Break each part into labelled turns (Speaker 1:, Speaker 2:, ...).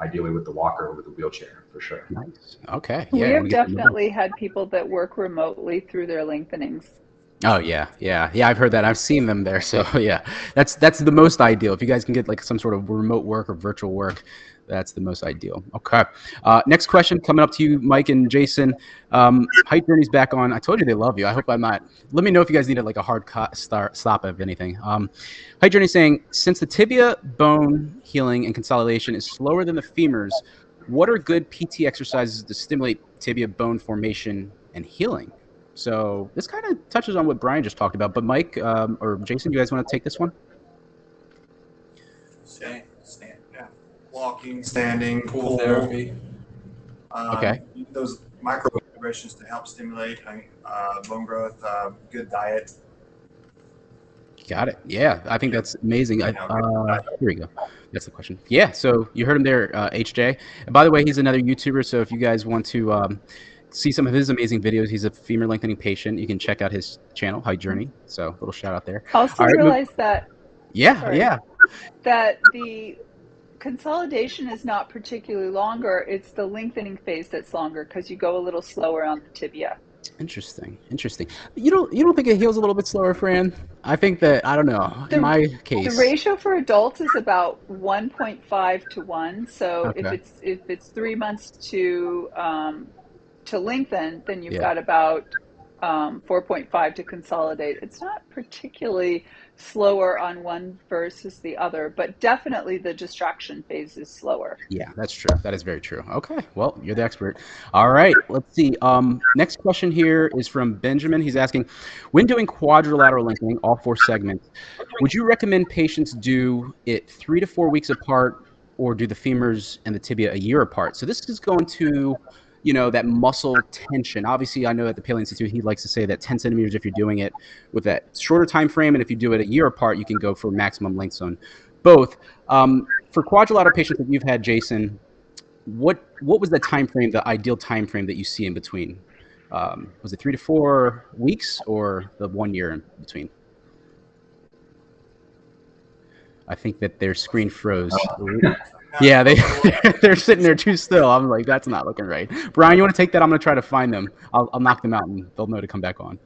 Speaker 1: ideally with the walker or with the wheelchair for sure.
Speaker 2: Nice. Okay.
Speaker 3: We
Speaker 2: Yeah.
Speaker 3: have
Speaker 2: we get
Speaker 3: definitely had people that work remotely through their lengthenings.
Speaker 2: Oh yeah, yeah, yeah. I've heard that. I've seen them there. So yeah, that's that's the most ideal. If you guys can get like some sort of remote work or virtual work, that's the most ideal. Okay. Uh, next question coming up to you, Mike and Jason. Um, Journey's back on. I told you they love you. I hope I'm not. Let me know if you guys needed like a hard cut start stop of anything. Um, Height Journey saying since the tibia bone healing and consolidation is slower than the femurs, what are good PT exercises to stimulate tibia bone formation and healing? So this kind of touches on what Brian just talked about. But Mike um, or Jason, you guys want to take this one?
Speaker 4: Yeah. Walking, standing,
Speaker 5: Pool
Speaker 4: pool
Speaker 5: therapy.
Speaker 4: Um,
Speaker 2: Okay.
Speaker 4: Those micro vibrations to help stimulate uh, bone growth, uh, good diet.
Speaker 2: Got it. Yeah, I think that's amazing. I,
Speaker 4: Yeah,
Speaker 2: uh, here we go. That's the question. Yeah, so you heard him there, uh, HJ. And by the way, he's another YouTuber. So if you guys want to um, see some of his amazing videos, he's a femur lengthening patient. You can check out his channel, High Journey. So little shout out there.
Speaker 3: Also
Speaker 2: All right, move-
Speaker 3: that
Speaker 2: Yeah,
Speaker 3: Sorry.
Speaker 2: yeah.
Speaker 3: that the consolidation is not particularly longer. It's the lengthening phase that's longer because you go a little slower on the tibia.
Speaker 2: Interesting. Interesting. You don't you don't think it heals a little bit slower, Fran? I think that I don't know.
Speaker 3: The-
Speaker 2: In my case, The
Speaker 3: ratio for adults is about 1.5 to 1. So if it's if it's three months to um, to lengthen, then you've
Speaker 2: Yeah.
Speaker 3: got about um, 4.5 to consolidate. It's not particularly slower on one versus the other, but definitely the distraction phase is slower.
Speaker 2: Yeah, that's true. That is very true. Okay, well, you're the expert. All right, let's see. Um, next question here is from Benjamin. He's asking, when doing quadrilateral lengthening, all four segments, would you recommend patients do it three to four weeks apart, or do the femurs and the tibia a year apart? So this is going to, you know, that muscle tension. Obviously, I know at the Paley Institute he likes to say that 10 centimeters if you're doing it with that shorter time frame, and if you do it a year apart, you can go for maximum length zone. both. Um, for quadrilateral patients that you've had, Jason, what what was the time frame, the ideal time frame that you see in between? Um, was it three to four weeks or the one year in between? I think that their screen froze. Yeah, they they're sitting there too still. I'm like, that's not looking right. Brian, you want to take that? I'm gonna try to find them. I'll, I'll knock them out and they'll know to come back on.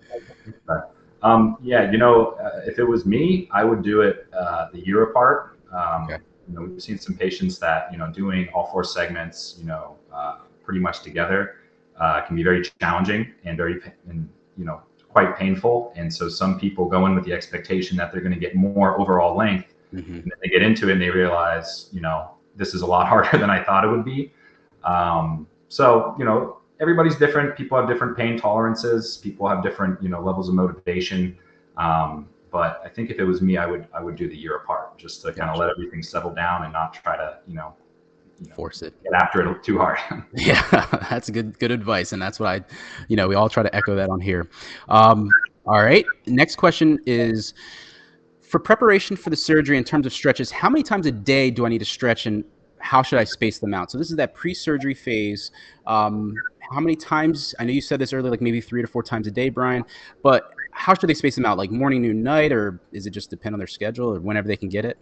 Speaker 1: Um, yeah, you know, uh, if it was me, I would do it uh, the year apart. Um,
Speaker 2: Okay.
Speaker 1: You know, we've seen some patients that you know doing all four segments, you know, uh, pretty much together, uh, can be very challenging and very, and you know, quite painful. And so some people go in with the expectation that they're going to get more overall length,
Speaker 2: Mhm.
Speaker 1: and then they get into it and they realize, you know, this is a lot harder than I thought it would be. Um, so, you know, everybody's different. People have different pain tolerances. People have different, you know, levels of motivation. Um, but I think if it was me, I would I would do the year apart just to kind of let everything settle down and not try to, you know, you know
Speaker 2: Force it.
Speaker 1: get after it too hard.
Speaker 2: Yeah, that's good good advice, and that's what I, you know, we all try to echo that on here. Um, all right, next question is for preparation for the surgery in terms of stretches. How many times a day do I need to stretch, and how should I space them out? So this is that pre-surgery phase. Um, how many times? I know you said this earlier, like maybe three to four times a day, Brian. But how should they space them out? Like morning, noon, night, or is it just depend on their schedule or whenever they can get it?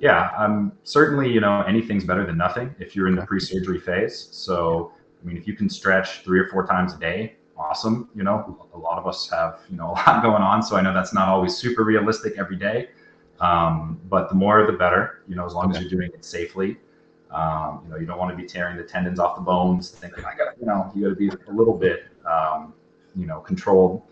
Speaker 1: Yeah, um, certainly, you know, anything's better than nothing if you're in the pre-surgery phase. So, I mean, if you can stretch three or four times a day, awesome. You know, a lot of us have, you know, a lot going on. So I know that's not always super realistic every day. Um, but the more, the better, you know, as long as you're doing it safely. Um, you know, you don't want to be tearing the tendons off the bones, thinking, I got, you know, you got to be a little bit, um, you know, controlled.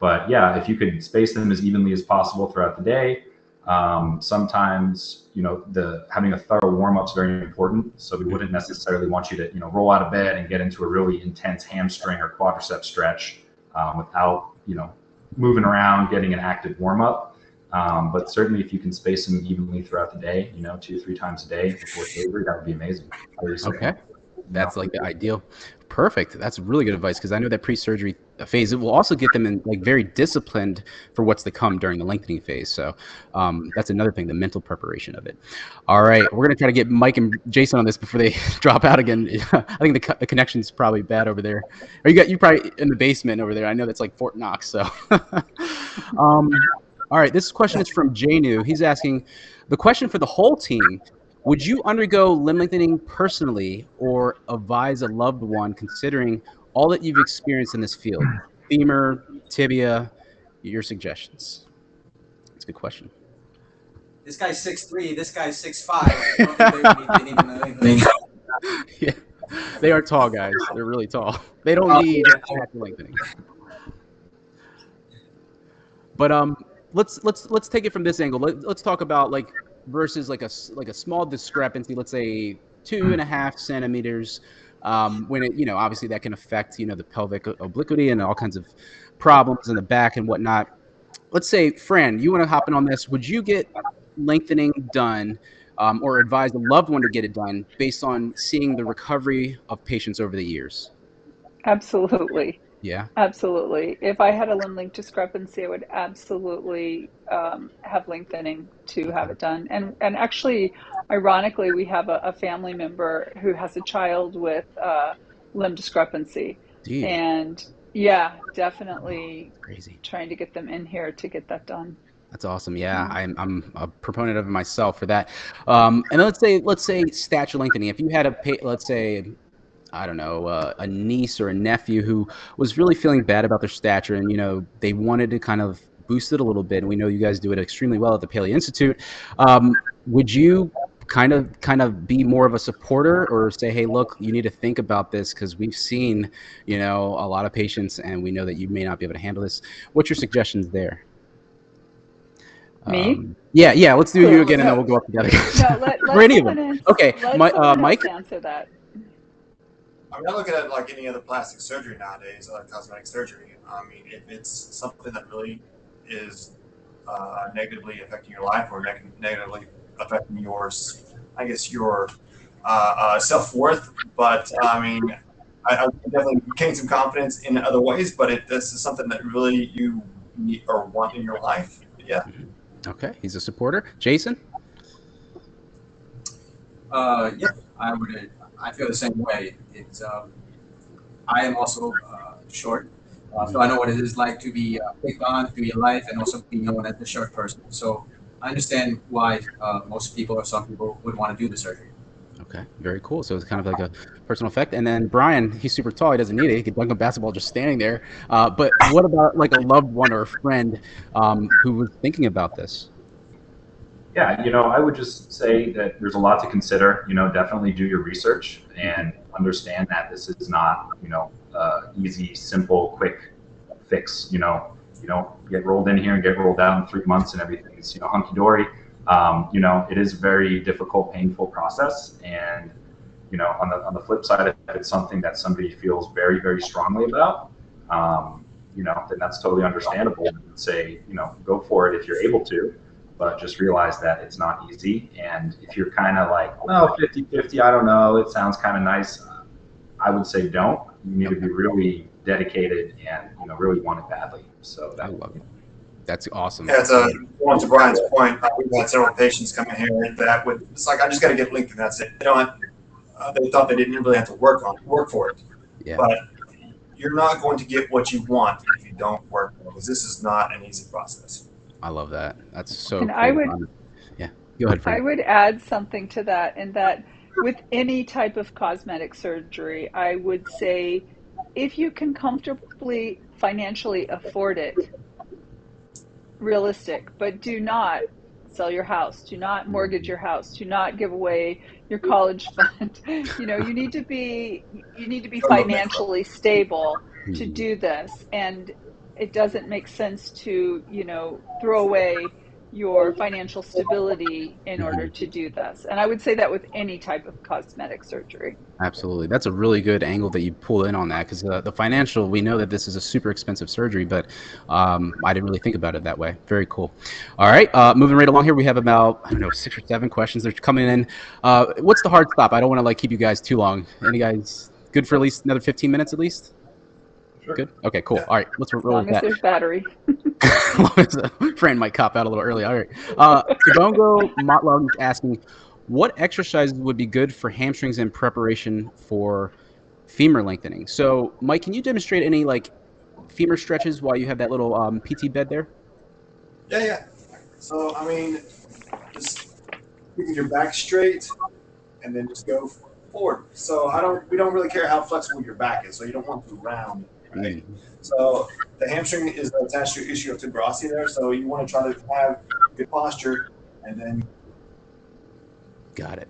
Speaker 1: But yeah, if you could space them as evenly as possible throughout the day, um, sometimes, you know, the having a thorough warm up is very important. So we wouldn't necessarily want you to, you know, roll out of bed and get into a really intense hamstring or quadricep stretch um, without, you know, moving around, getting an active warm up. Um, but certainly, if you can space them evenly throughout the day, you know, two three times a day before surgery, that would be amazing.
Speaker 2: Okay. That's like the ideal. Perfect. That's really good advice because I know that pre-surgery phase it will also get them in like very disciplined for what's to come during the lengthening phase. So um, that's another thing, the mental preparation of it. All right, we're gonna try to get Mike and Jason on this before they drop out again. I think the, co- the connection is probably bad over there. Or you got you probably in the basement over there. I know that's like Fort Knox. So, um, all right, this question is from Janu. He's asking the question for the whole team Would you undergo limb lengthening personally or advise a loved one considering all that you've experienced in this field? Femur, tibia, your suggestions. That's a good question.
Speaker 5: This guy's six three. This guy's six five. I don't think they, they need to know anything.
Speaker 2: yeah, they are tall guys. They're really tall. They don't
Speaker 5: Oh,
Speaker 2: need
Speaker 5: yeah.
Speaker 2: lengthening. But um, let's let's let's take it from this angle. Let, let's talk about like versus like a like a small discrepancy. Let's say two and a half centimeters. Um, when it you know obviously that can affect you know the pelvic obliquity and all kinds of problems in the back and whatnot. Let's say, Fran, you want to hop in on this. Would you get lengthening done um, or advise a loved one to get it done based on seeing the recovery of patients over the years?
Speaker 3: Absolutely.
Speaker 2: Yeah.
Speaker 3: Absolutely. If I had a limb length discrepancy, I would absolutely um, have lengthening to have it done. And and actually, ironically, we have a, a family member who has a child with uh, limb discrepancy,
Speaker 2: Dude,
Speaker 3: and yeah, definitely
Speaker 2: crazy.
Speaker 3: trying to get them in here to get that done.
Speaker 2: That's awesome. Yeah, I'm, I'm a proponent of it myself for that. Um, and let's say let's say stature lengthening. If you had a let's say I don't know uh, a niece or a nephew who was really feeling bad about their stature, and you know they wanted to kind of boost it a little bit. And we know you guys do it extremely well at the Paley Institute. Um, would you kind of kind of be more of a supporter or say hey look you need to think about this because we've seen you know a lot of patients and we know that you may not be able to handle this what's your suggestions there
Speaker 3: Me?
Speaker 2: um, yeah, yeah. Let's do you
Speaker 3: Cool.
Speaker 2: again, and then we'll go up together.
Speaker 3: No, let, let
Speaker 2: any of them. Okay, Mi- uh, Mike?
Speaker 3: answer that.
Speaker 4: I mean, I look at it like any other plastic surgery nowadays, like cosmetic surgery. I mean, if it's something that really is uh, negatively affecting your life or neg- negatively affecting your, I guess, your uh, uh, self worth. But I mean, I, I definitely gain some confidence in other ways. But if this is something that really you need or want in your life, yeah,
Speaker 2: Okay, he's a supporter. Jason.
Speaker 5: Uh, yeah, I would. I feel the same way. It's. Um, I am also uh, short, uh, so I know what it is like to be uh, picked on through your life, and also be known as the short person. So I understand why uh, most people or some people would want to do the surgery.
Speaker 2: Okay, very cool. So it's kind of like a personal effect. And then Brian, he's super tall. He doesn't need it. He can dunk a basketball just standing there. Uh, but what about like a loved one or a friend um, who was thinking about this?
Speaker 1: Yeah, you know, I would just say that there's a lot to consider. You know, definitely do your research and understand that this is not, you know, uh, easy, simple, quick fix. You know, you don't get rolled in here and get rolled out in three months and everything's you know hunky dory. Um, you know, it is a very difficult, painful process, and you know, on the on the flip side, if it's something that somebody feels very, very strongly about, um, you know, then that's totally understandable. And say, you know, go for it if you're able to but just realize that it's not easy. And if you're kind of like, well, 50 50, I don't know, it sounds kind of nice, I would say don't. You need to be really dedicated and, you know, really want it badly. So
Speaker 2: I
Speaker 1: that
Speaker 2: love it. That's awesome.
Speaker 4: Yeah, it's a going to Brian's point. uh, We've had several patients come in here that would. It's like I just got to get linked, and that's it. They don't. Uh, they thought they didn't really have to work on work for it.
Speaker 2: Yeah.
Speaker 4: But you're not going to get what you want if you don't work because this is not an easy process.
Speaker 2: I love that. That's so.
Speaker 3: And I
Speaker 2: cool.
Speaker 3: would-
Speaker 2: Yeah. Go ahead,
Speaker 3: I would add something to that, in that with any type of cosmetic surgery, I would say if you can comfortably financially afford it, realistic, but do not sell your house, do not mortgage your house, do not give away your college fund. you know, you need to be you need to be financially stable to
Speaker 2: Mhm.
Speaker 3: do this and it doesn't make sense to you know throw away your financial stability in order to do this and i would say that with any type of cosmetic surgery
Speaker 2: Absolutely. That's a really good angle that you pull in on that because uh, the financial, we know that this is a super expensive surgery, but um, I didn't really think about it that way. Very cool. All right. Uh, moving right along here, we have about, I don't know, six or seven questions. They're coming in. Uh, what's the hard stop? I don't want to like keep you guys too long. Any guys good for at least another 15 minutes at least?
Speaker 1: Sure.
Speaker 2: Good. Okay, cool. All right. Let's
Speaker 3: as
Speaker 2: roll
Speaker 3: long
Speaker 2: with
Speaker 3: as
Speaker 2: that.
Speaker 3: there's battery
Speaker 2: Fran might cop out a little early. All right. Uh, Kibongo Motlog is asking, what exercises would be good for hamstrings in preparation for femur lengthening? So, Mike, can you demonstrate any like femur stretches while you have that little um, PT bed there?
Speaker 4: Yeah, yeah. So I mean, just keeping your back straight, and then just go forward. So I don't. We don't really care how flexible your back is. So you don't want to round. Right.
Speaker 2: Mm.
Speaker 4: So the hamstring is attached to ischial tuberosity there. So you want to try to have good posture, and then
Speaker 2: Got it.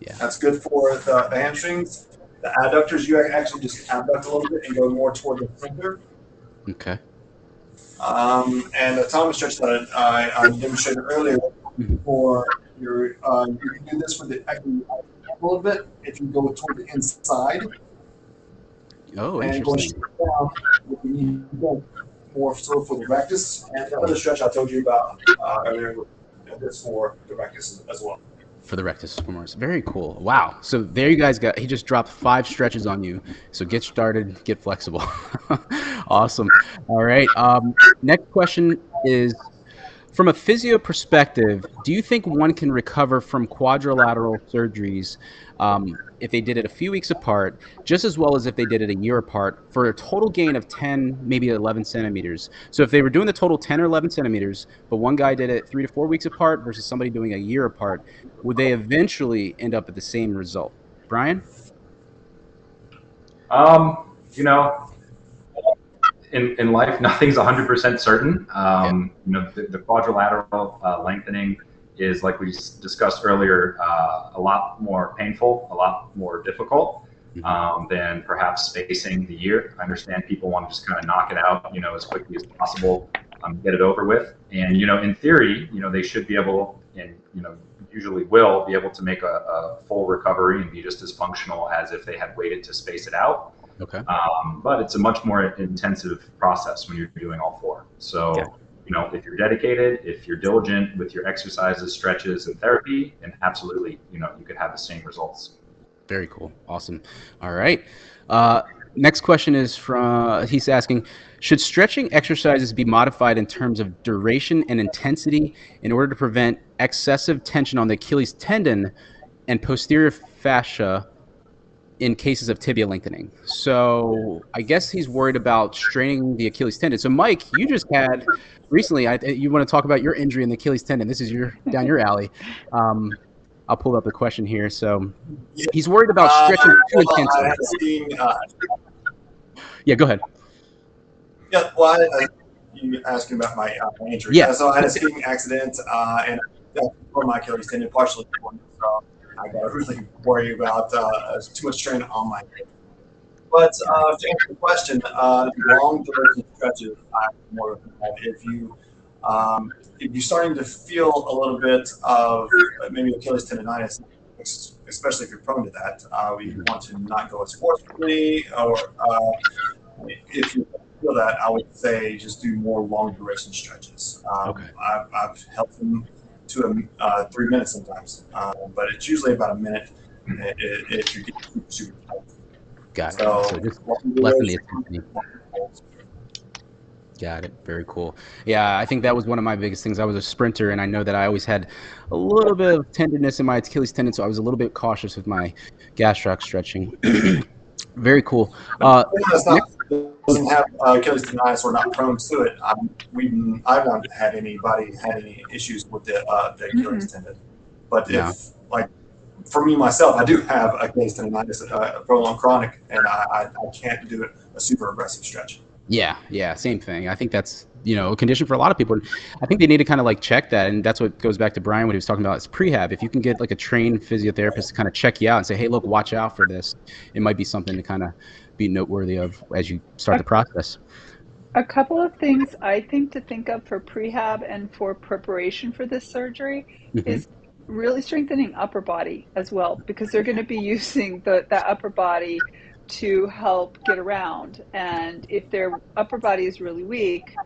Speaker 2: Yeah.
Speaker 4: That's good for the, the hamstrings. The adductors, you actually just abduct a little bit and go more toward the center.
Speaker 2: Okay.
Speaker 4: Um, and the Thomas stretch that I, I demonstrated earlier
Speaker 2: Mhm.
Speaker 4: for your, uh, you can do this with the a little bit if you go toward the inside
Speaker 2: Oh,
Speaker 4: and
Speaker 2: interesting.
Speaker 4: straight down the knee more so for the rectus. And the other stretch I told you about uh, earlier, this for the rectus as well.
Speaker 2: For the rectus femoris. Very cool. Wow. So there you guys got. He just dropped five stretches on you. So get started. Get flexible. awesome. All right. Um, next question is. From a physio perspective, do you think one can recover from quadrilateral surgeries um, if they did it a few weeks apart, just as well as if they did it a year apart, for a total gain of 10, maybe 11 centimeters? So if they were doing the total 10 or 11 centimeters, but one guy did it three to four weeks apart versus somebody doing a year apart, would they eventually end up at the same result? Brian?
Speaker 1: Um, you know, in, in life, nothing's 100% certain. Um, You know, the, the quadrilateral uh, lengthening is, like we discussed earlier, uh, a lot more painful, a lot more difficult um, than perhaps spacing the year. I understand people want to just kind of knock it out, you know, as quickly as possible, um, get it over with. And, you know, in theory, you know, they should be able, and, you know, usually will be able to make a, a full recovery and be just as functional as if they had waited to space it out.
Speaker 2: Okay.
Speaker 1: Um, but it's a much more intensive process when you're doing all four. So,
Speaker 2: Yeah.
Speaker 1: you know, if you're dedicated, if you're diligent with your exercises, stretches, and therapy, then absolutely, you know, you could have the same results.
Speaker 2: Very cool. Awesome. All right. Uh, next question is from he's asking Should stretching exercises be modified in terms of duration and intensity in order to prevent excessive tension on the Achilles tendon and posterior fascia in cases of tibia lengthening? So I guess he's worried about straining the Achilles tendon. So, Mike, you just had recently, I, you want to talk about your injury in the Achilles tendon. This is your down your alley. Um, I'll pull up the question here. So he's worried about stretching
Speaker 4: Uh,
Speaker 2: too
Speaker 4: well,
Speaker 2: intensely.
Speaker 4: Uh,
Speaker 2: Yeah, go ahead.
Speaker 4: yeah, well, I, I, you asking about my, uh, injury.
Speaker 2: Yeah.
Speaker 4: So I had a skiing accident, uh, and uh, tore my Achilles tendon partially. So I got to really worry about uh, too much strain on my. hip. But uh, to answer the question, uh, long duration stretches, I'm more of. If you um, if you're starting to feel a little bit of maybe Achilles tendonitis, especially if you're prone to that, uh, we want to not go as forcefully, or uh, if you feel that, I would say just do more long duration stretches. Um,
Speaker 2: Okay.
Speaker 4: I've, I've helped them to um, uh, three minutes sometimes, uh, but it's usually about a minute if you get super, tight.
Speaker 2: Got it.
Speaker 4: So,
Speaker 2: So just
Speaker 4: long
Speaker 2: lessen the intensity. Got it. Very cool. Yeah, I think that was one of my biggest things. I was a sprinter, and I know that I always had a little bit of tenderness in my Achilles tendon, so I was a little bit cautious with my gastroc stretching. Very cool. Uh,
Speaker 4: doesn't have uh, Achilles tendonitis or not prone to it. I'm, we, I haven't had anybody had any issues with the, uh, the Achilles tendon. But if, like, for me myself, I do have Achilles tendonitis, uh, prolonged chronic, and I, I, I can't do it a super aggressive stretch.
Speaker 2: yeah, yeah, same thing. I think that's you know a condition for a lot of people. I think they need to kind of like check that, and that's what goes back to Brian what he was talking about. Is prehab. If you can get like a trained physiotherapist to kind of check you out and say, hey, look, watch out for this, it might be something to kind of be noteworthy of as you start the process.
Speaker 3: A couple of things I think to think of for prehab and for preparation for this surgery
Speaker 2: Mhm.
Speaker 3: is really strengthening upper body as well because they're going to be using the that upper body to help get around and if their upper body is really weak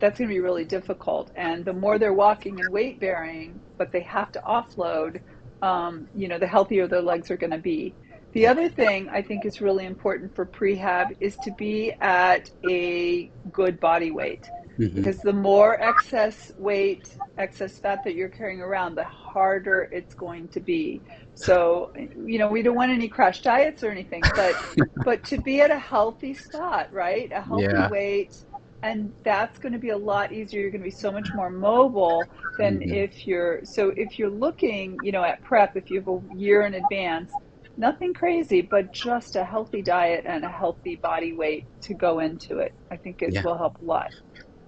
Speaker 3: that's going to be really difficult and the more they're walking and weight bearing but they have to offload um, you know the healthier their legs are going to be the other thing i think is really important for prehab is to be at a good body weight
Speaker 2: Mhm.
Speaker 3: because the more excess weight, excess fat that you're carrying around, the harder it's going to be. So, you know, we don't want any crash diets or anything, but but to be at a healthy spot, right? A healthy
Speaker 2: Yeah.
Speaker 3: weight and that's going to be a lot easier you're going to be so much more mobile than
Speaker 2: Mhm.
Speaker 3: if you're so if you're looking you know at prep if you have a year in advance nothing crazy but just a healthy diet and a healthy body weight to go into it i think it
Speaker 2: Yeah.
Speaker 3: will help a lot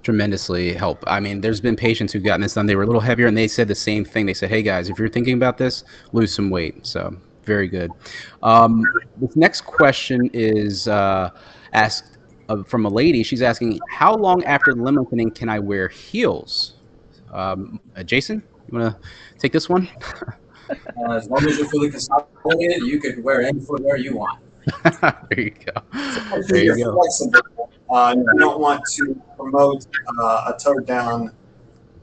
Speaker 2: tremendously help. I mean, there's been patients who've gotten this done. They were a little heavier, and they said the same thing. They said, "Hey guys, if you're thinking about this, lose some weight." So very good. Um, this next question is uh, asked uh, from a lady. She's asking, "How long after limb can I wear heels?" Um, uh, Jason, you want to take this one?
Speaker 5: Uh, as long as you're fully consolidated, you could wear any footwear you want.
Speaker 2: there you go. There you
Speaker 4: You're
Speaker 2: go.
Speaker 4: flexible. Uh, you don't want to promote uh, a toe down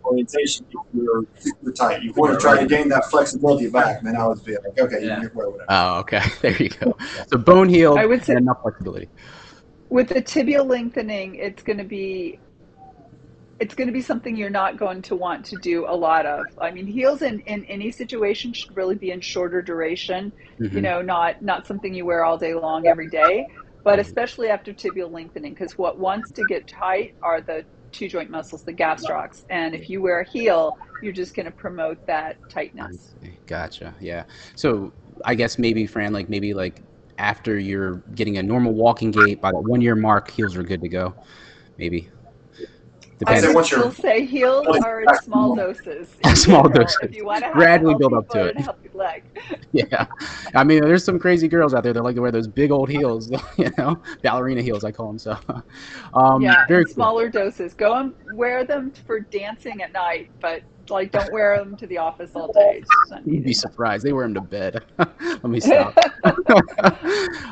Speaker 4: orientation if you're super tight. You want to try to gain that flexibility back, And then I would be like, okay, you can wear whatever.
Speaker 2: Oh, okay. There you go. So bone healed
Speaker 3: I would say-
Speaker 2: and enough flexibility.
Speaker 3: with the tibial lengthening it's going to be it's going to be something you're not going to want to do a lot of i mean heels in, in any situation should really be in shorter duration you
Speaker 2: Mhm.
Speaker 3: know not not something you wear all day long every day but especially after tibial lengthening because what wants to get tight are the two joint muscles the gastrocs and if you wear a heel you're just going to promote that tightness.
Speaker 2: Gotcha. Yeah. So I guess maybe, Fran, like maybe like after you're getting a normal walking gait by that one year mark, heels are good to go. Maybe.
Speaker 4: I'd
Speaker 2: Depends.
Speaker 4: say once
Speaker 3: We'll
Speaker 4: you're
Speaker 3: say heels are in small doses.
Speaker 2: Small doses.
Speaker 3: If you want to
Speaker 2: Gradually build up to it.
Speaker 3: and a healthy leg.
Speaker 2: Yeah. I mean, there's some crazy girls out there that like to wear those big old heels, you know, ballerina heels, I call them. So, um,
Speaker 3: yeah,
Speaker 2: very
Speaker 3: in
Speaker 2: cool.
Speaker 3: smaller doses. Go and wear them for dancing at night, but like don't wear them to the office all day. It's just not
Speaker 2: You'd be surprised. They wear them to bed. Let me stop.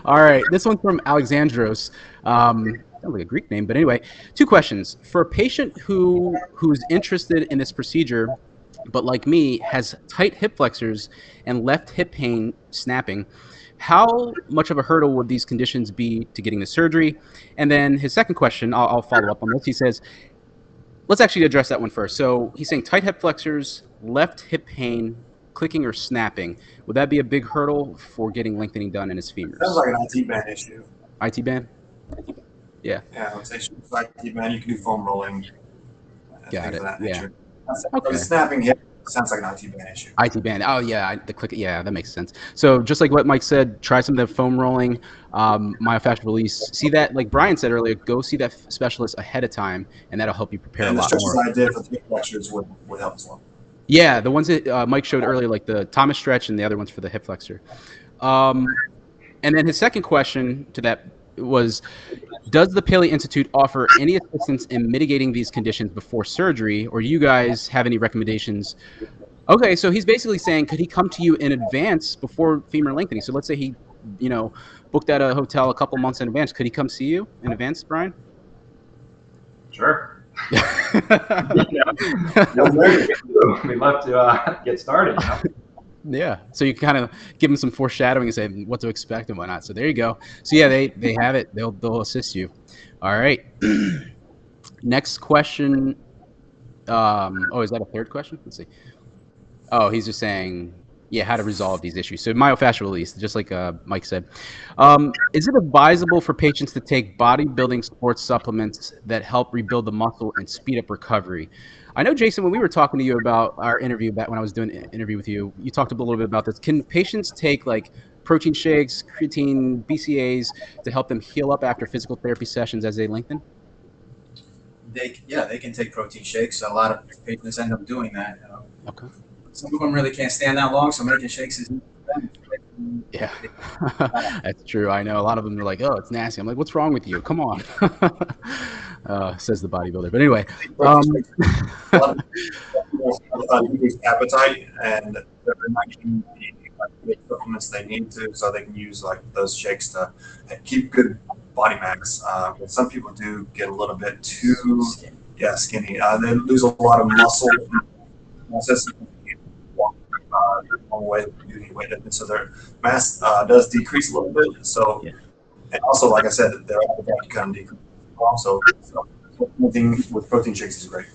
Speaker 2: All right, this one's from Alexandros. Um, sounds like a Greek name, but anyway, two questions. For a patient who who's interested in this procedure, but like me has tight hip flexors and left hip pain snapping, how much of a hurdle would these conditions be to getting the surgery? And then his second question, I'll, I'll follow up on this. He says, let's actually address that one first. So he's saying tight hip flexors, left hip pain, clicking or snapping. Would that be a big hurdle for getting lengthening done in his femurs?
Speaker 4: sounds like an IT band issue.
Speaker 2: IT band?
Speaker 4: Yeah, I would say it's like IT band. You can do foam rolling. and
Speaker 2: Got it,
Speaker 4: that
Speaker 2: yeah.
Speaker 4: nature.
Speaker 2: Okay.
Speaker 4: The snapping hip sounds like an IT band issue.
Speaker 2: IT band. Oh yeah, I- the click. Yeah, that makes sense. So just like what Mike said, try some of the foam rolling, um, myofascial release. See that, like Brian said earlier, go see that specialist ahead of time, and that'll help you prepare
Speaker 4: and
Speaker 2: a
Speaker 4: the
Speaker 2: lot
Speaker 4: stretches
Speaker 2: more.
Speaker 4: I did for the hip flexors would, would help as well.
Speaker 2: Yeah, the ones that uh, Mike showed earlier, like the Thomas stretch, and the other ones for the hip flexor. Um, and then his second question to that was, does the Paley Institute offer any assistance in mitigating these conditions before surgery, or do you guys have any recommendations? Okay, so he's basically saying, could he come to you in advance before femur lengthening? So let's say he, you know, booked at a hotel a couple months in advance. Could he come see you in advance, Brian?
Speaker 1: Sure. We'd love to uh, get started. You know?
Speaker 2: Yeah. So you kind of give them some foreshadowing and say what to expect and whatnot. So there you go. So yeah, they they have it. They'll they'll assist you. All right. Next question. Um, oh, is that a third question? Let's see. Oh, he's just saying, yeah, how to resolve these issues. So myofascial release, just like uh, Mike said. Um, is it advisable for patients to take bodybuilding sports supplements that help rebuild the muscle and speed up recovery? I know, Jason, when we were talking to you about our interview back when I was doing an interview with you, you talked a little bit about this. Can patients take like protein shakes, creatine, BCAAs to help them heal up after physical therapy sessions as they lengthen?
Speaker 5: They yeah, they can take protein shakes. A lot of patients end up doing that. Um,
Speaker 2: Okay.
Speaker 5: Some of them really can't stand that long, so making shakes is.
Speaker 2: Yeah, that's true. I know a lot of them are like, "Oh, it's nasty." I'm like, "What's wrong with you? Come on," uh, says the bodybuilder. But anyway, um,
Speaker 4: a lot of people decreased appetite and they're not getting the supplements they need to, so they can use like those shakes to keep good body mass. Uh, some people do get a little bit too yeah skinny. Uh, they lose a lot of muscle. process, Uh, long way doing weight lifting, so their mass uh, does decrease a little bit. So,
Speaker 2: Yeah.
Speaker 4: and also, like I said, their appetite kind of decreases. Also, so, anything with protein shakes is great.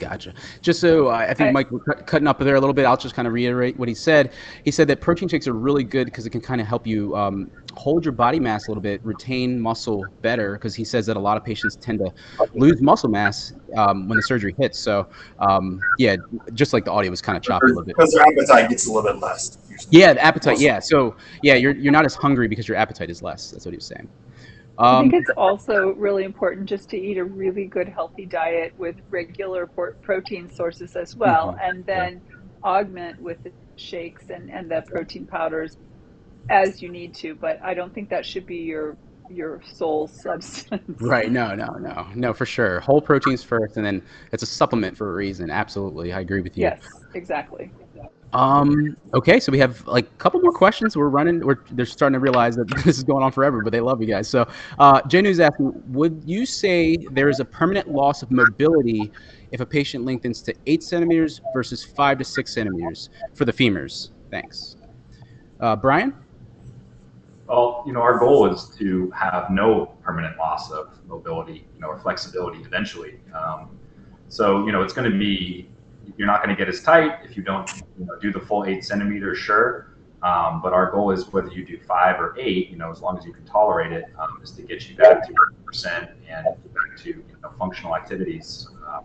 Speaker 2: Gotcha. Just so uh, I think
Speaker 3: I-
Speaker 2: Mike, we're cut, cutting up there a little bit. I'll just kind of reiterate what he said. He said that protein shakes are really good because it can kind of help you um, hold your body mass a little bit, retain muscle better. Because he says that a lot of patients tend to lose muscle mass um, when the surgery hits. So um, yeah, just like the audio was kind of choppy a little bit.
Speaker 4: Because their appetite gets a little bit less. usually.
Speaker 2: Yeah, the appetite. Yeah. So yeah, you're you're not as hungry because your appetite is less. That's what he was saying.
Speaker 3: I
Speaker 2: Um,
Speaker 3: think it's also really important just to eat a really good, healthy diet with regular protein sources as well,
Speaker 2: Mhm.
Speaker 3: and then augment with the shakes and, and the protein powders as you need to. But I don't think that should be your your sole substance.
Speaker 2: Right. No, no, no, no, for sure. Whole proteins first, and then it's a supplement for a reason. Absolutely. I agree with you.
Speaker 3: Yes, exactly.
Speaker 2: Um, okay, so we have like a couple more questions. We're running, we're, they're starting to realize that this is going on forever, but they love you guys. So, uh, Janu's asking, would you say there is a permanent loss of mobility if a patient lengthens to eight centimeters versus five to six centimeters for the femurs? Thanks. Uh, Brian?
Speaker 1: Well, you know, our goal is to have no permanent loss of mobility, you know, or flexibility eventually. Um, so, you know, it's going to be, you're not going to get as tight if you don't you know, do the full eight centimeters, sure. Um, but our goal is whether you do five or eight, you know, as long as you can tolerate it, um, is to get you back to 100% and back to you know, functional activities. Um,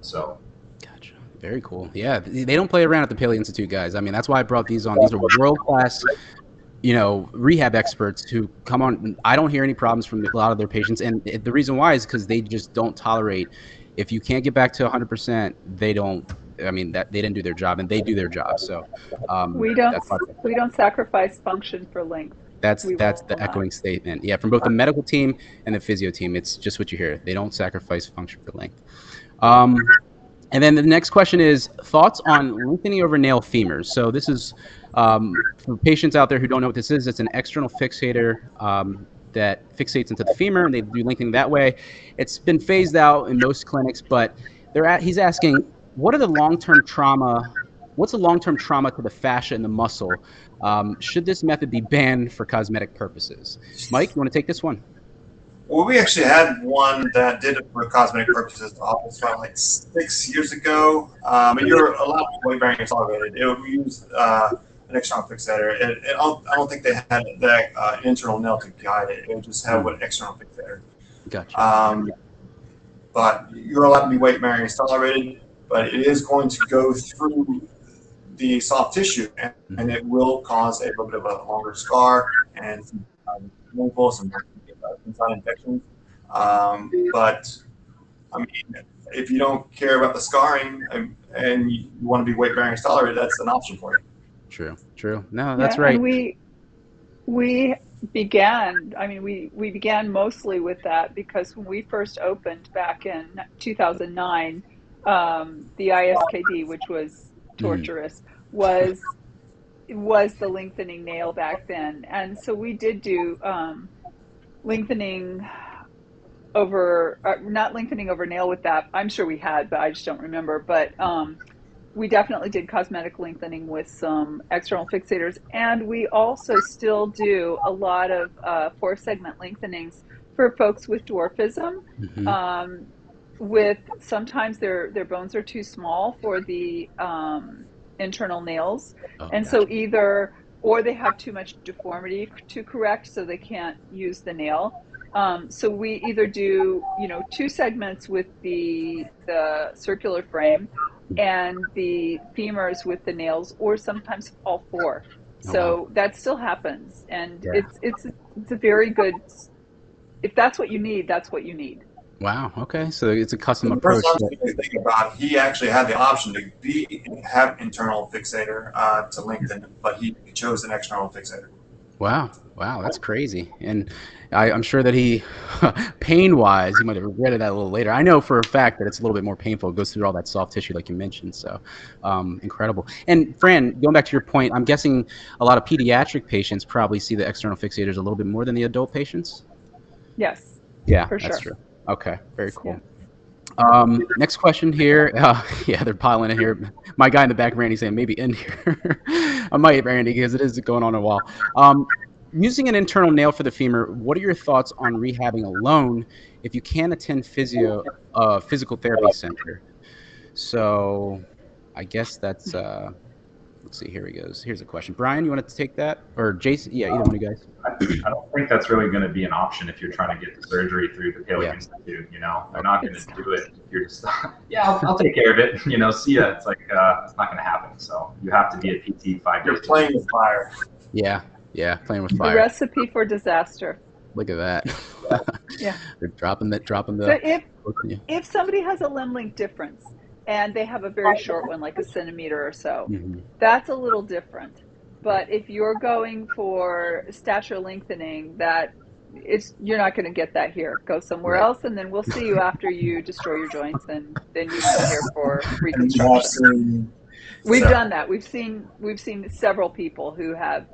Speaker 1: so,
Speaker 2: Gotcha. Very cool. Yeah, they don't play around at the Paley Institute, guys. I mean, that's why I brought these on. These are world class, you know, rehab experts who come on. I don't hear any problems from a lot of their patients, and the reason why is because they just don't tolerate. If you can't get back to 100%, they don't. I mean, that they didn't do their job, and they do their job. So um,
Speaker 3: We don't we don't sacrifice function for length.
Speaker 2: that's
Speaker 3: we
Speaker 2: that's the
Speaker 3: not.
Speaker 2: echoing statement. Yeah, from both the medical team and the physio team, it's just what you hear. They don't sacrifice function for length. Um, and then the next question is thoughts on lengthening over nail femurs. So this is um, for patients out there who don't know what this is. It's an external fixator um, that fixates into the femur, and they do lengthening that way. It's been phased out in most clinics, but they're at, he's asking, what are the long-term trauma? What's the long-term trauma to the fascia and the muscle? Um, should this method be banned for cosmetic purposes? Mike, you want to take this one?
Speaker 4: Well, we actually had one that did it for cosmetic purposes. Almost like six years ago. Um, and you're allowed to weight bearing accelerated. It would use uh, an external fixator. It, it, I don't- think they had that uh, internal nail to guide it. It would just have an external fixator.
Speaker 2: Gotcha.
Speaker 4: Um, but you're allowed to be weight bearing accelerated, but it is going to go through the soft tissue and, and it will cause a little bit of a longer scar and some um, wrinkles, some uh, inside infections. Um, but I mean, if you don't care about the scarring and, and you want to be weight bearing accelerated, that's an option for you.
Speaker 2: True. True. No, that's
Speaker 3: Yeah,
Speaker 2: right.
Speaker 3: And we we began. I mean, we we began mostly with that because when we first opened back in 2009, um, the ISKD, which was torturous, was was the lengthening nail back then, and so we did do um, lengthening over uh, not lengthening over nail with that. I'm sure we had, but I just don't remember. But um, we definitely did cosmetic lengthening with some external fixators, and we also still do a lot of uh, four segment lengthenings for folks with dwarfism.
Speaker 2: Mhm.
Speaker 3: Um, with sometimes their their bones are too small for the um, internal nails,
Speaker 2: Oh,
Speaker 3: and so either or they have too much deformity to correct, so they can't use the nail. Um, so we either do you know two segments with the the circular frame and the femurs with the nails, or sometimes all four.
Speaker 2: Oh,
Speaker 3: So that still happens, and
Speaker 2: Yeah.
Speaker 3: it's it's it's a very good. If that's what you need, that's what you need.
Speaker 2: Wow. Okay. So it's a custom
Speaker 4: The
Speaker 2: approach.
Speaker 4: first time you think about, he actually had the option to be have internal fixator uh, to lengthen, but he chose an external fixator.
Speaker 2: Wow. Wow. That's crazy. And I, I'm sure that he, pain wise, he might have regretted that a little later. I know for a fact that it's a little bit more painful. It goes through all that soft tissue, like you mentioned. So um, incredible. And Fran, going back to your point, I'm guessing a lot of pediatric patients probably see the external fixators a little bit more than the adult patients.
Speaker 3: Yes.
Speaker 2: Yeah,
Speaker 3: For
Speaker 2: that's
Speaker 3: sure.
Speaker 2: true. Okay, very cool. Um, next question here. Uh, yeah, they're piling in here. My guy in the back, Randy, saying maybe in here. I might, Randy, because it is going on a while. Um, using an internal nail for the femur. What are your thoughts on rehabbing alone if you can't attend physio, uh, physical therapy center? So I guess that's uh let's see, here he goes. Here's a question. Brian, you want to take that? Or Jason? Yeah, either one of you guys.
Speaker 1: I, I don't think that's really going to be an option if you're trying to get the surgery through the Paley
Speaker 2: Yeah.
Speaker 1: Institute. You know, they're not going to do it. if You're just, yeah, I'll, I'll take care of it. You know, see ya. It's like uh, it's not going to happen. So you have to be a PT five
Speaker 4: You're playing with fire.
Speaker 2: Yeah, yeah, playing with
Speaker 3: The
Speaker 2: fire.
Speaker 3: recipe for disaster.
Speaker 2: Look at that.
Speaker 3: Yeah.
Speaker 2: They're dropping the dropping
Speaker 3: So if
Speaker 2: yeah.
Speaker 3: if somebody has a limb length difference and they have a very short one, like a centimeter or so,
Speaker 2: Mhm.
Speaker 3: that's a little different. But if you're going for stature lengthening, that it's you're not going to get that here. Go somewhere
Speaker 2: Right.
Speaker 3: else, and then we'll see you after you destroy your joints, and then you come here for
Speaker 4: And you have
Speaker 3: reconstruction. We've
Speaker 4: So-
Speaker 3: done that. We've seen we've seen several people who have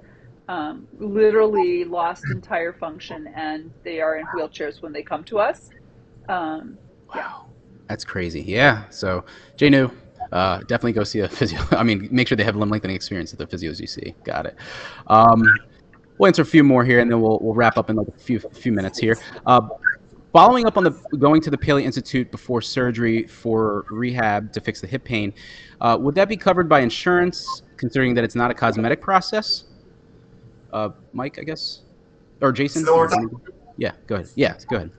Speaker 3: um, literally lost entire function, and they are in wheelchairs when they come to us. Um,
Speaker 2: Wow. That's crazy. Yeah. So Jay New, uh, definitely go see a physio. I mean, make sure they have limb lengthening experience at the physios you see. Got it. Um, we'll answer a few more here, and then we'll we'll wrap up in like a few few minutes here. Uh, following up on the going to the Paley Institute before surgery for rehab to fix the hip pain, uh, would that be covered by insurance, considering that it's not a cosmetic process? Uh, Mike, I guess, or Jason.
Speaker 4: Say that one.
Speaker 2: Yeah, go ahead. Yeah, go ahead.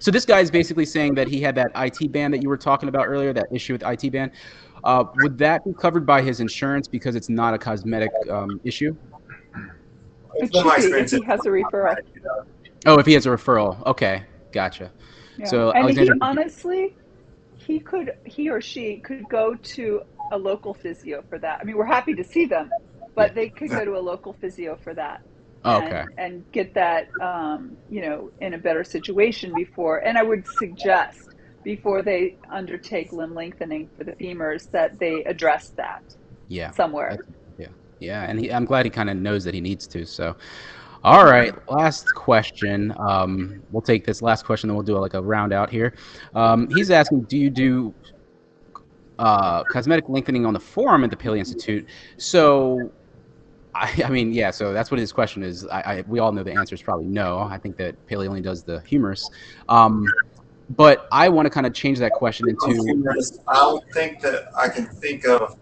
Speaker 2: So this guy is basically saying that he had that IT band that you were talking about earlier, that issue with IT band. Uh, would that be covered by his insurance because it's not a cosmetic um, issue?
Speaker 3: It should be if he has a referral.
Speaker 2: Oh, if he has a referral. Okay, gotcha.
Speaker 3: Yeah.
Speaker 2: So,
Speaker 3: and he honestly, he could, he or she could go to a local physio for that. I mean, we're happy to see them, but they could go to a local physio for that.
Speaker 2: Oh,
Speaker 3: and, and get that, um, you know, in a better situation before. And I would suggest before they undertake limb lengthening for the femurs that they address that
Speaker 2: Yeah.
Speaker 3: somewhere.
Speaker 2: Yeah, Yeah. and he, I'm glad he kind of knows that he needs to. So, all right, last question. Um, we'll take this last question, then we'll do like a round out here. Um, he's asking, do you do uh, cosmetic lengthening on the forearm at the Paley Institute? So, I, I mean, yeah. So that's what his question is. I, I we all know the answer is probably no. I think that Paley only does the humerus. Um, but I want to kind of change that question into
Speaker 4: I don't think that I can think of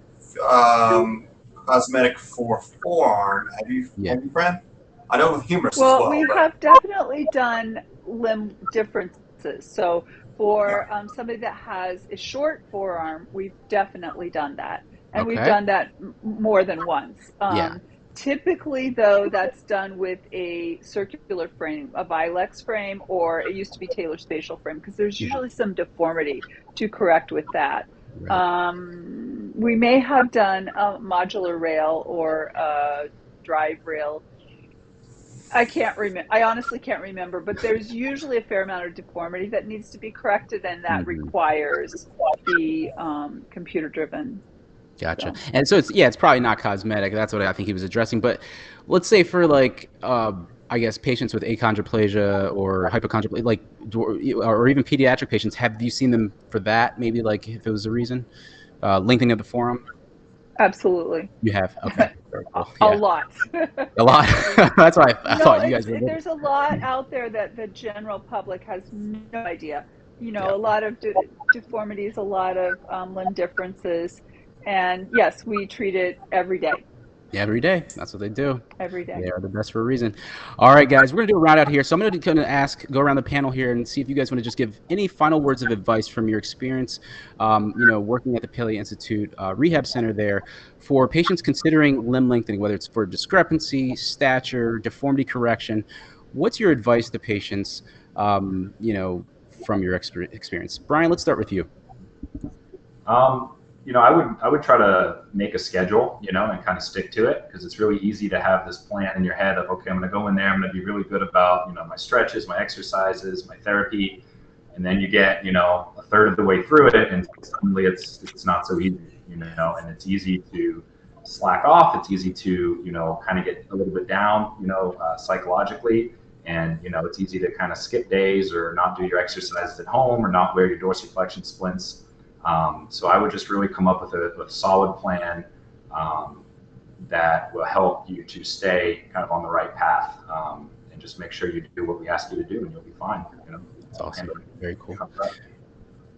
Speaker 4: um, cosmetic for forearm. Have you,
Speaker 2: Yeah.
Speaker 4: have you, Brent? I know humerus
Speaker 3: Well,
Speaker 4: as well.
Speaker 3: we
Speaker 4: but-
Speaker 3: have definitely done limb differences. So for um, somebody that has a short forearm, we've definitely done that, and we've done that m- more than once. Um,
Speaker 2: Yeah.
Speaker 3: Typically, though, that's done with a circular frame, a Vilex frame, or it used to be Taylor spatial frame, because there's usually some deformity to correct with that.
Speaker 2: Right.
Speaker 3: Um, we may have done a modular rail or a drive rail. I can't remember. I honestly can't remember, but there's usually a fair amount of deformity that needs to be corrected, and that
Speaker 2: Mhm.
Speaker 3: requires the um, computer-driven.
Speaker 2: Gotcha. And so it's yeah, it's probably not cosmetic. That's what I think he was addressing. But let's say for like, uh, I guess patients with achondroplasia or hypochondroplasia, like, or even pediatric patients, have you seen them for that? Maybe like if it was a reason, uh, lengthening of the forearm.
Speaker 3: Absolutely,
Speaker 2: You have okay. Very cool.
Speaker 3: a lot.
Speaker 2: A lot. That's why I, I
Speaker 3: No,
Speaker 2: thought you guys were.
Speaker 3: There's a lot out there that the general public has no idea. You know,
Speaker 2: Yeah.
Speaker 3: a lot of de- deformities, a lot of um, limb differences, and yes, we treat it every day.
Speaker 2: Every day. That's what they do.
Speaker 3: Every day.
Speaker 2: They are the best for a reason. All right, guys, we're gonna do a round out here. So I'm gonna kind of ask, go around the panel here, and see if you guys want to just give any final words of advice from your experience, um, you know, working at the Paley Institute uh, Rehab Center there, for patients considering limb lengthening, whether it's for discrepancy, stature, deformity correction. What's your advice to patients, um, you know, from your exper- experience? Brian, let's start with you.
Speaker 1: Um, you know, I would I would try to make a schedule, you know, and kind of stick to it because it's really easy to have this plan in your head of okay, I'm going to go in there, I'm going to be really good about you know my stretches, my exercises, my therapy, and then you get you know a third of the way through it, and suddenly it's it's not so easy, you know, and it's easy to slack off. It's easy to you know kind of get a little bit down, you know, uh, psychologically. And you know it's easy to kind of skip days or not do your exercises at home or not wear your dorsiflexion splints. Um, so I would just really come up with a, a solid plan um, that will help you to stay kind of on the right path um, and just make sure you do what we ask you to do and you'll be fine. You know,
Speaker 2: That's awesome.
Speaker 1: And-
Speaker 2: Very cool.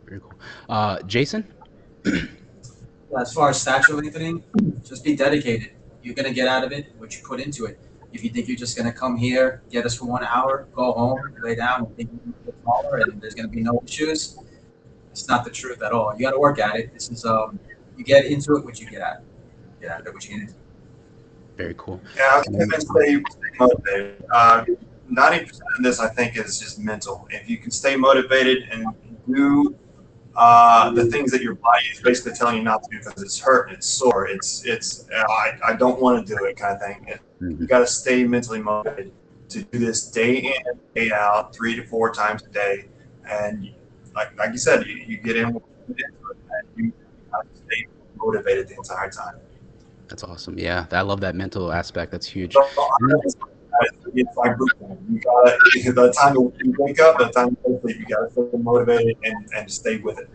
Speaker 2: Very cool. Uh, Jason.
Speaker 5: As far as stature lengthening, just be dedicated. You're gonna get out of it what you put into it. If you think you're just gonna come here, get us for one hour, go home, lay down, and think you're get taller, and there's gonna be no issues, it's not the truth at all. You got to work at it. This is um, you get into it, what you get at. Get out it, what you get into.
Speaker 2: Very cool.
Speaker 4: Yeah, I think stay, stay motivated. Uh, Ninety percent of this, I think, is just mental. If you can stay motivated and do uh, the things that your body is basically telling you not to do because it's hurt, it's sore, it's it's I, I don't want to do it kind of thing.
Speaker 2: Mhm.
Speaker 4: You got to stay mentally motivated to do this day in, day out, three to four times a day, and like like you said, you, you get in, with it, and you stay motivated the entire time.
Speaker 2: That's awesome. Yeah, I love that mental aspect. That's huge.
Speaker 4: So, it's like. You gotta, the time you wake up, the time you go to sleep, you gotta stay motivated and, and stay with it.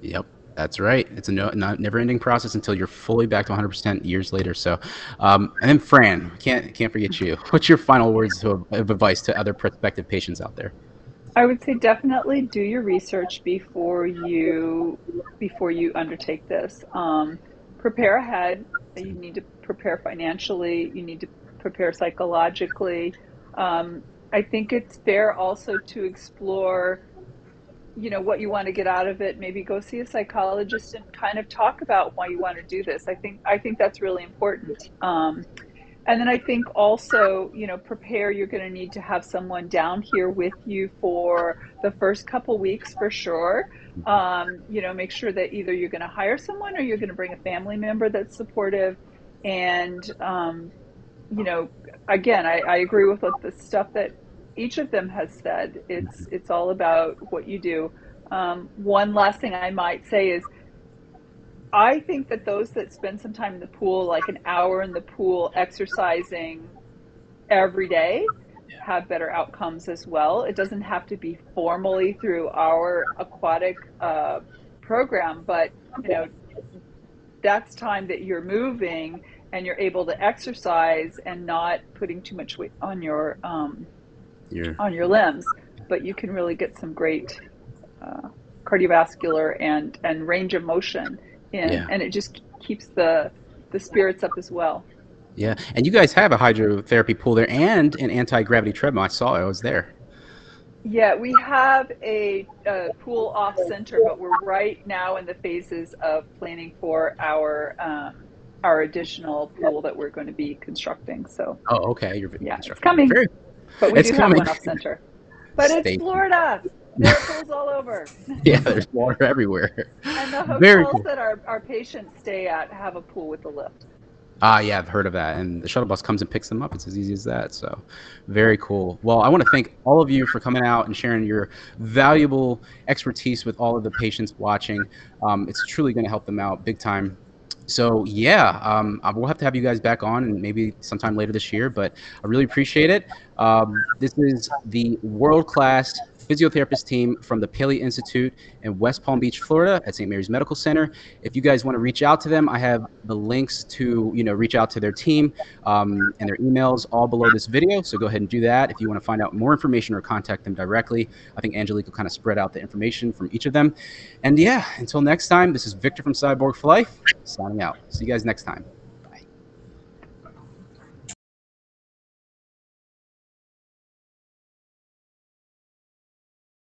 Speaker 2: Yep, that's right. It's a no, not never-ending process until you're fully back to 100% years later. So, um, and then Fran, can't can't forget you. What's your final words of, of advice to other prospective patients out there?
Speaker 3: I would say definitely do your research before you before you undertake this. Um, prepare ahead. You need to prepare financially. You need to prepare psychologically. Um, I think it's fair also to explore, you know, what you want to get out of it. Maybe go see a psychologist and kind of talk about why you want to do this. I think I think that's really important. Um, and then I think also, you know, prepare. You're going to need to have someone down here with you for the first couple weeks for sure. Um, you know, make sure that either you're going to hire someone or you're going to bring a family member that's supportive. And, um, you know, again, I, I agree with what the stuff that each of them has said. It's it's all about what you do. Um, one last thing I might say is I think that those that spend some time in the pool, like an hour in the pool exercising every day, have better outcomes as well. It doesn't have to be formally through our aquatic uh, program, but you know, that's time that you're moving and you're able to exercise and not putting too much weight on your um,
Speaker 2: You're,
Speaker 3: on your limbs. But you can really get some great uh, cardiovascular and and range of motion in,
Speaker 2: Yeah.
Speaker 3: and it just keeps the the spirits up as well.
Speaker 2: yeah, and you guys have a hydrotherapy pool there and an anti-gravity treadmill. I saw it. I was there.
Speaker 3: Yeah, we have a, a pool off center, but we're right now in the phases of planning for our um, our additional pool that we're going to be constructing. So,
Speaker 2: Oh, okay. You're
Speaker 3: Yeah, it's coming.
Speaker 2: Very,
Speaker 3: but we
Speaker 2: It's
Speaker 3: do
Speaker 2: coming.
Speaker 3: have one off center. But
Speaker 2: Stay
Speaker 3: it's. Florida. There pools all over.
Speaker 2: yeah, there's water everywhere.
Speaker 3: And the hotels
Speaker 2: cool.
Speaker 3: that our, our patients stay at have a pool with a lift.
Speaker 2: Ah, yeah, I've heard of that. And the shuttle bus comes and picks them up. It's as easy as that. So, very cool. Well, I want to thank all of you for coming out and sharing your valuable expertise with all of the patients watching. Um, it's truly going to help them out big time. So, yeah, um, I- we'll have to have you guys back on and maybe sometime later this year, but I really appreciate it. Um, this is the world class physiotherapist team from the Paley Institute in West Palm Beach, Florida, at St. Mary's Medical Center. If you guys want to reach out to them, I have the links to you know reach out to their team um, and their emails all below this video. So go ahead and do that. If you want to find out more information or contact them directly, I think Angelique will kind of spread out the information from each of them. And yeah, until next time, this is Victor from Cyborg for Life signing out. See you guys next time.